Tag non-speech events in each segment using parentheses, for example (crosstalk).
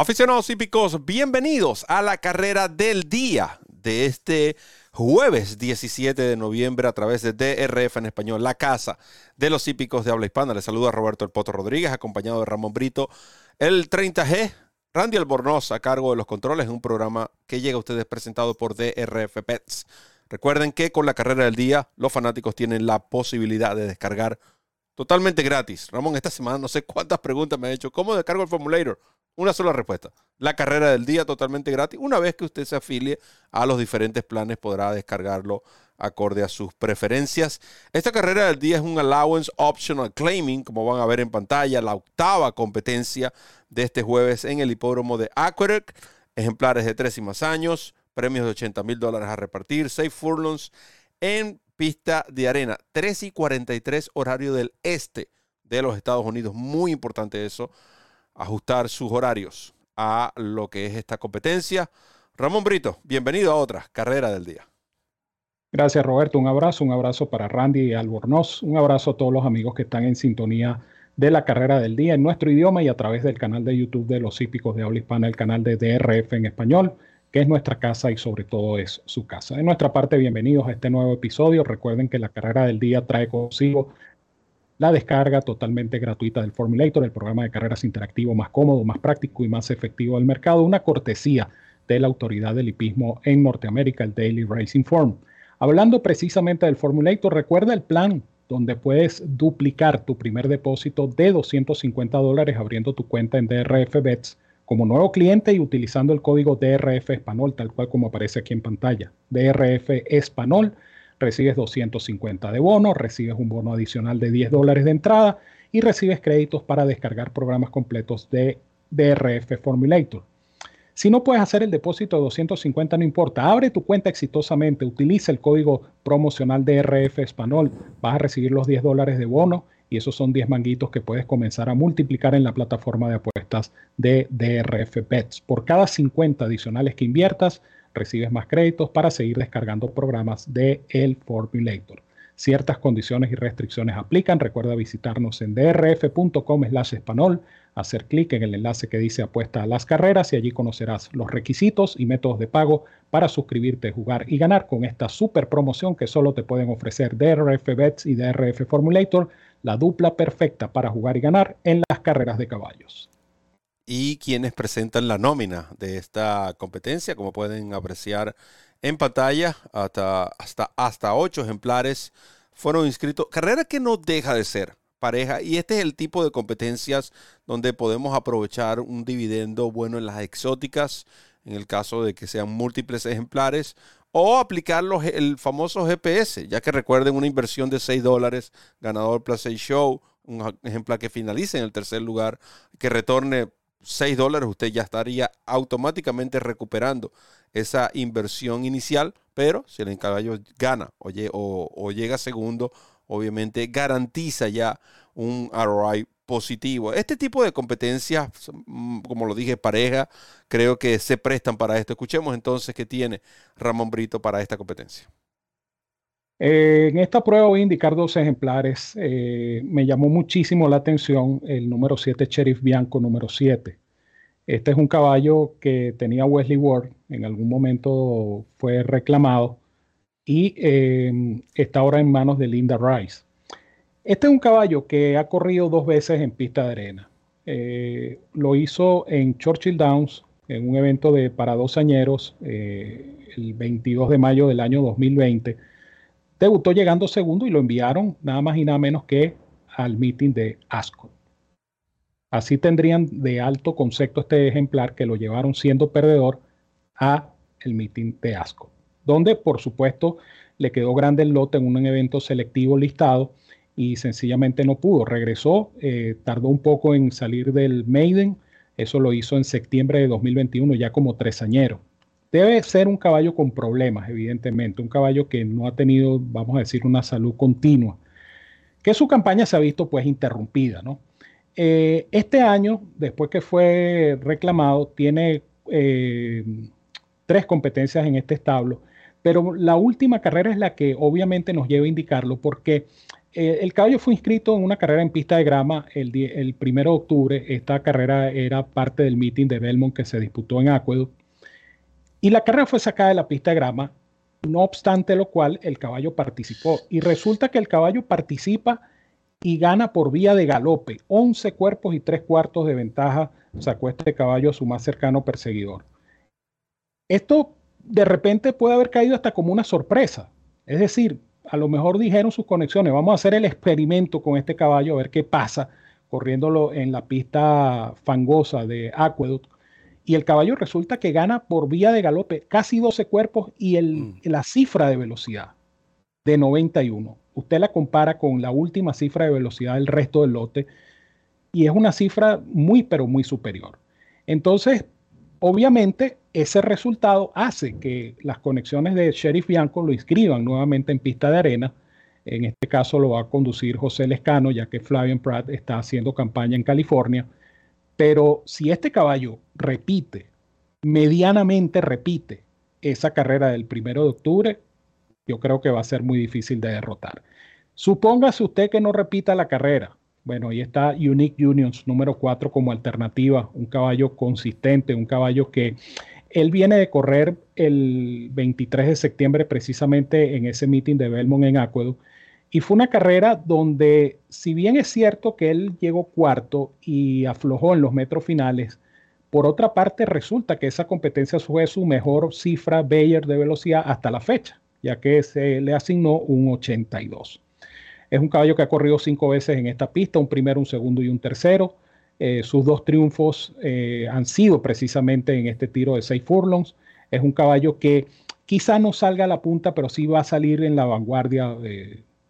Aficionados hípicos, bienvenidos a la carrera del día de este jueves 17 de noviembre a través de DRF en español, la casa de los hípicos de habla hispana. Les saluda Roberto El Poto Rodríguez, acompañado de Ramón Brito, el 30G, Randy Albornoz a cargo de los controles, un programa que llega a ustedes presentado por DRF Pets. Recuerden que con la carrera del día, los fanáticos tienen la posibilidad de descargar totalmente gratis. Ramón, esta semana no sé cuántas preguntas me ha hecho. ¿Cómo descargo el formulator? Una sola respuesta. La carrera del día totalmente gratis. Una vez que usted se afilie a los diferentes planes, podrá descargarlo acorde a sus preferencias. Esta carrera del día es un Allowance Optional Claiming, como van a ver en pantalla, la octava competencia de este jueves en el hipódromo de Aqueduct. Ejemplares de tres y más años, premios de 80 mil dólares a repartir, 6 furlongs en pista de arena, 3 y 43 horario del este de los Estados Unidos. Muy importante eso ajustar sus horarios a lo que es esta competencia. Ramón Brito, bienvenido a otra carrera del día. Gracias Roberto, un abrazo, un abrazo para Randy y Albornoz, un abrazo a todos los amigos que están en sintonía de la carrera del día en nuestro idioma y a través del canal de YouTube de los hípicos de habla hispana, el canal de DRF en español, que es nuestra casa y sobre todo es su casa. De nuestra parte, bienvenidos a este nuevo episodio. Recuerden que la carrera del día trae consigo la descarga totalmente gratuita del Formulator, el programa de carreras interactivo más cómodo, más práctico y más efectivo del mercado, una cortesía de la autoridad del hipismo en Norteamérica, el Daily Racing Form. Hablando precisamente del Formulator, recuerda el plan donde puedes duplicar tu primer depósito de 250 dólares abriendo tu cuenta en DRF Bets como nuevo cliente y utilizando el código DRF Español, tal cual como aparece aquí en pantalla. DRF Español recibes 250 de bono, recibes un bono adicional de 10 dólares de entrada y recibes créditos para descargar programas completos de DRF Formulator. Si no puedes hacer el depósito de 250, no importa. Abre tu cuenta exitosamente, utiliza el código promocional DRF Español, vas a recibir los 10 dólares de bono y esos son 10 manguitos que puedes comenzar a multiplicar en la plataforma de apuestas de DRF Bets. Por cada 50 adicionales que inviertas, recibes más créditos para seguir descargando programas de el Formulator. Ciertas condiciones y restricciones aplican. Recuerda visitarnos en drf.com slash español, hacer clic en el enlace que dice apuesta a las carreras y allí conocerás los requisitos y métodos de pago para suscribirte, jugar y ganar con esta super promoción que solo te pueden ofrecer DRF Bets y DRF Formulator, la dupla perfecta para jugar y ganar en las carreras de caballos y quienes presentan la nómina de esta competencia, como pueden apreciar en pantalla, hasta, hasta, hasta ocho ejemplares fueron inscritos. Carrera que no deja de ser pareja y este es el tipo de competencias donde podemos aprovechar un dividendo bueno en las exóticas, en el caso de que sean múltiples ejemplares, o aplicar el famoso GPS, ya que recuerden una inversión de 6 dólares, ganador 6 Show, un ejemplar que finalice en el tercer lugar, que retorne 6 dólares, usted ya estaría automáticamente recuperando esa inversión inicial, pero si el caballo gana o, o, llega segundo, obviamente garantiza ya un ROI positivo. Este tipo de competencias, mm, como lo dije, pareja, creo que se prestan para esto. Escuchemos entonces qué tiene Ramón Brito para esta competencia. Eh, en esta prueba voy a indicar dos ejemplares. Eh, me llamó muchísimo la atención el número 7 Sheriff Bianco número 7. Este es un caballo que tenía Wesley Ward, en algún momento fue reclamado y eh, está ahora en manos de Linda Rice. Este es un caballo que ha corrido dos veces en pista de arena. lo hizo en Churchill Downs, en un evento de para dos añeros, el 22 de mayo del año 2020 Debutó llegando segundo y lo enviaron nada más y nada menos que al meeting de Ascot. Así tendrían de alto concepto este ejemplar que lo llevaron siendo perdedor a el meeting de Ascot, donde por supuesto le quedó grande el lote en un evento selectivo listado y sencillamente no pudo. Regresó, eh, tardó un poco en salir del Maiden, eso lo hizo en septiembre de 2021, ya como tresañero. Debe ser un caballo con problemas, evidentemente, un caballo que no ha tenido, vamos a decir, una salud continua, que su campaña se ha visto pues interrumpida, ¿no? Eh, este año, después que fue reclamado, tiene eh, tres competencias en este establo, pero la última carrera es la que obviamente nos lleva a indicarlo porque eh, el caballo fue inscrito en una carrera en pista de grama el, el primero de octubre. Esta carrera era parte del meeting de Belmont que se disputó en Aqueduct. Y la carrera fue sacada de la pista de grama, no obstante lo cual el caballo participó. Y resulta que el caballo participa y gana por vía de galope. 11 cuerpos y 3 cuartos de ventaja sacó este caballo a su más cercano perseguidor. Esto de repente puede haber caído hasta como una sorpresa. Es decir, a lo mejor dijeron sus conexiones, vamos a hacer el experimento con este caballo a ver qué pasa corriéndolo en la pista fangosa de Aqueduct. Y el caballo resulta que gana por vía de galope casi 12 cuerpos y el, mm. la cifra de velocidad de 91. Usted la compara con la última cifra de velocidad del resto del lote y es una cifra muy, pero muy superior. Entonces, obviamente, ese resultado hace que las conexiones de Sheriff Bianco lo inscriban nuevamente en pista de arena. En este caso lo va a conducir José Lescano, ya que Flavian Pratt está haciendo campaña en California. Pero si este caballo repite, medianamente repite esa carrera del primero de octubre, yo creo que va a ser muy difícil de derrotar. Supóngase usted que no repita la carrera, bueno, ahí está Unique Unions número 4 como alternativa, un caballo consistente, un caballo que él viene de correr el 23 de septiembre precisamente en ese meeting de Belmont en Aqueduct. Y fue una carrera donde, si bien es cierto que él llegó cuarto y aflojó en los metros finales, por otra parte resulta que esa competencia fue su mejor cifra Bayer de velocidad hasta la fecha, ya que se le asignó un 82. Es un caballo que ha corrido cinco veces en esta pista, un primero, un segundo y un tercero. Eh, sus dos triunfos eh, han sido precisamente en este tiro de seis furlongs. Es un caballo que quizá no salga a la punta, pero sí va a salir en la vanguardia,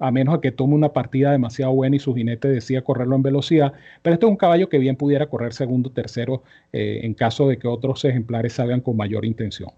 a menos que tome una partida demasiado buena y su jinete decida correrlo en velocidad. Pero este es un caballo que bien pudiera correr segundo, tercero, en caso de que otros ejemplares salgan con mayor intención.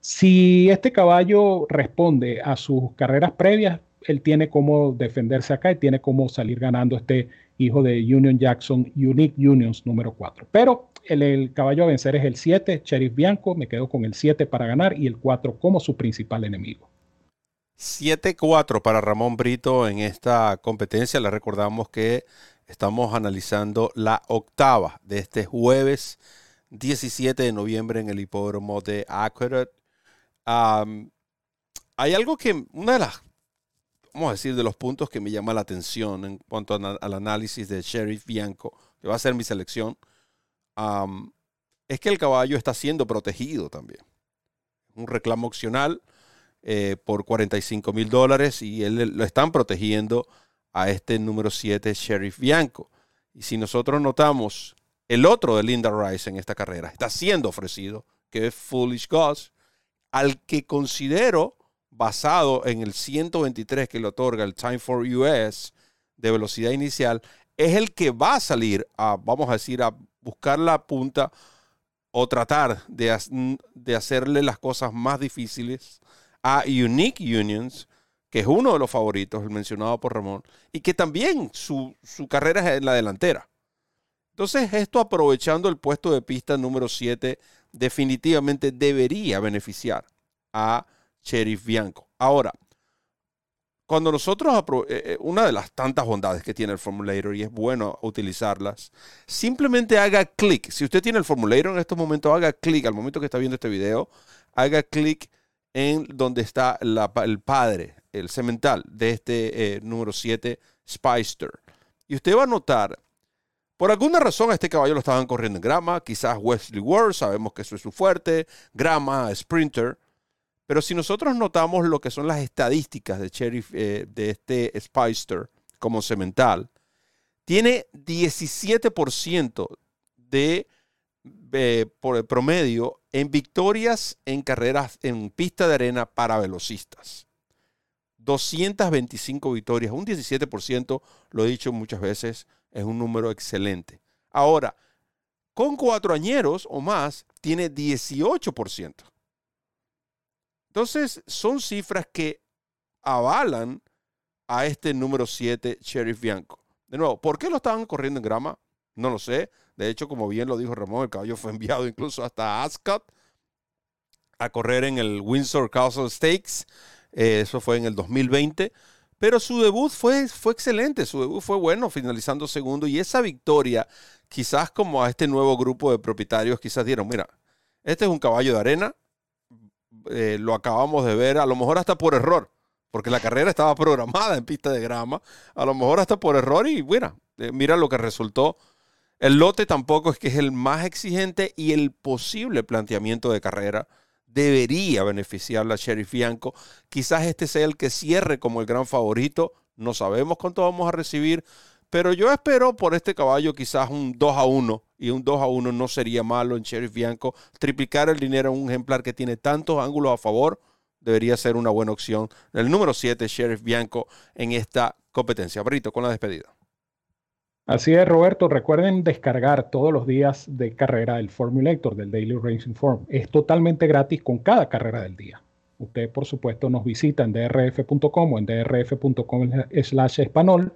Si este caballo responde a sus carreras previas, él tiene cómo defenderse acá y tiene cómo salir ganando este hijo de Union Jackson, Unique Unions número 4. Pero el, caballo a vencer es el 7, Sheriff Bianco, me quedo con el 7 para ganar y el 4 como su principal enemigo. 7-4 para Ramón Brito en esta competencia. Le recordamos que estamos analizando la octava de este jueves 17 de noviembre en el hipódromo de Aqueduct. hay algo que, una de las vamos a decir, de los puntos que me llama la atención en cuanto al análisis de Sheriff Bianco, que va a ser mi selección, es que el caballo está siendo protegido también. Un reclamo opcional eh, por 45 mil dólares y él, lo están protegiendo a este número 7, Sheriff Bianco. Y si nosotros notamos el otro de Linda Rice en esta carrera, está siendo ofrecido, que es Foolish Gods, al que considero basado en el 123 que le otorga el Time for US de velocidad inicial, es el que va a salir a, vamos a decir, a buscar la punta o tratar de, de hacerle las cosas más difíciles a Unique Unions, que es uno de los favoritos, el mencionado por Ramón, y que también su, su carrera es en la delantera. Entonces, esto aprovechando el puesto de pista número 7, definitivamente debería beneficiar a Sheriff Bianco. Ahora, cuando nosotros, eh, eh, una de las tantas bondades que tiene el Formulator y es bueno utilizarlas, simplemente haga clic. Si usted tiene el Formulator en estos momentos, haga clic al momento que está viendo este video, haga clic en donde está el padre, el semental de este eh, número 7, Spicer. Y usted va a notar, por alguna razón a este caballo lo estaban corriendo en grama, quizás Wesley Ward, sabemos que eso es su fuerte, grama, sprinter. Pero si nosotros notamos lo que son las estadísticas de Sheriff, eh, de este Spicer como cemental, tiene 17% de eh, por el promedio en victorias en carreras en pista de arena para velocistas. 225 victorias, un 17%, lo he dicho muchas veces, es un número excelente. Ahora, con cuatro añeros o más, tiene 18%. Entonces, son cifras que avalan a este número 7, Sheriff Bianco. De nuevo, ¿por qué lo estaban corriendo en grama? No lo sé. De hecho, como bien lo dijo Ramón, el caballo fue (laughs) enviado incluso hasta Ascot a correr en el Windsor Castle Stakes. Eh, eso fue en el 2020. pero su debut fue, fue excelente, su debut fue bueno, finalizando segundo, y esa victoria, quizás como a este nuevo grupo de propietarios, quizás dieron, mira, este es un caballo de arena, eh, lo acabamos de ver, a lo mejor hasta por error, porque la carrera estaba programada en pista de grama, a lo mejor hasta por error, y bueno, eh, mira lo que resultó. El lote tampoco es que es el más exigente y el posible planteamiento de carrera debería beneficiar a Sheriff Bianco. Quizás este sea el que cierre como el gran favorito. No sabemos cuánto vamos a recibir, pero yo espero por este caballo quizás un 2 a 1 y un 2 a 1 no sería malo en Sheriff Bianco. Triplicar el dinero en un ejemplar que tiene tantos ángulos a favor debería ser una buena opción. El número 7, Sheriff Bianco, en esta competencia. Brito, con la despedida. Así es, Roberto. Recuerden descargar todos los días de carrera el Formulator del Daily Racing Form. Es totalmente gratis con cada carrera del día. Usted, por supuesto, nos visita en drf.com o en drf.com slash español.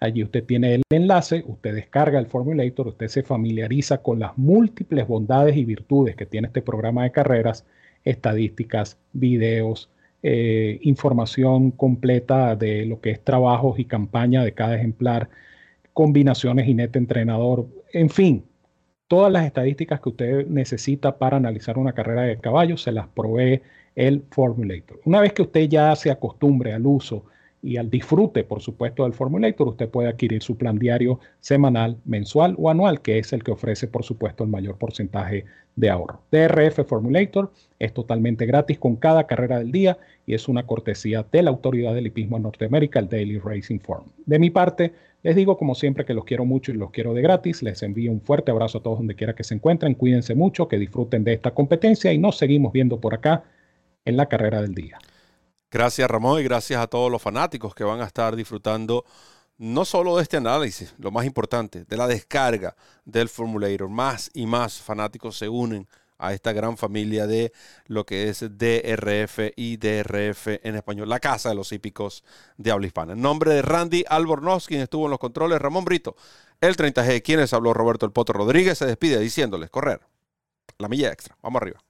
Allí usted tiene el enlace, usted descarga el Formulator, usted se familiariza con las múltiples bondades y virtudes que tiene este programa de carreras, estadísticas, videos, eh, información completa de lo que es trabajos y campaña de cada ejemplar combinaciones jinete entrenador, en fin, todas las estadísticas que usted necesita para analizar una carrera de caballo se las provee el Formulator. Una vez que usted ya se acostumbre al uso y al disfrute, por supuesto, del Formulator, usted puede adquirir su plan diario semanal, mensual o anual, que es el que ofrece, por supuesto, el mayor porcentaje de ahorro. DRF Formulator es totalmente gratis con cada carrera del día y es una cortesía de la Autoridad del Hipismo en Norteamérica, el Daily Racing Form. De mi parte, les digo como siempre que los quiero mucho y los quiero de gratis. Les envío un fuerte abrazo a todos donde quiera que se encuentren. Cuídense mucho, que disfruten de esta competencia y nos seguimos viendo por acá en la carrera del día. Gracias Ramón y gracias a todos los fanáticos que van a estar disfrutando no solo de este análisis, lo más importante, de la descarga del Formulator. Más y más fanáticos se unen a esta gran familia de lo que es DRF y DRF en español, la casa de los hípicos de habla hispana. En nombre de Randy Albornoz, quien estuvo en los controles, Ramón Brito, el 30G, quienes habló Roberto El Poto Rodríguez, se despide diciéndoles correr la milla extra. Vamos arriba.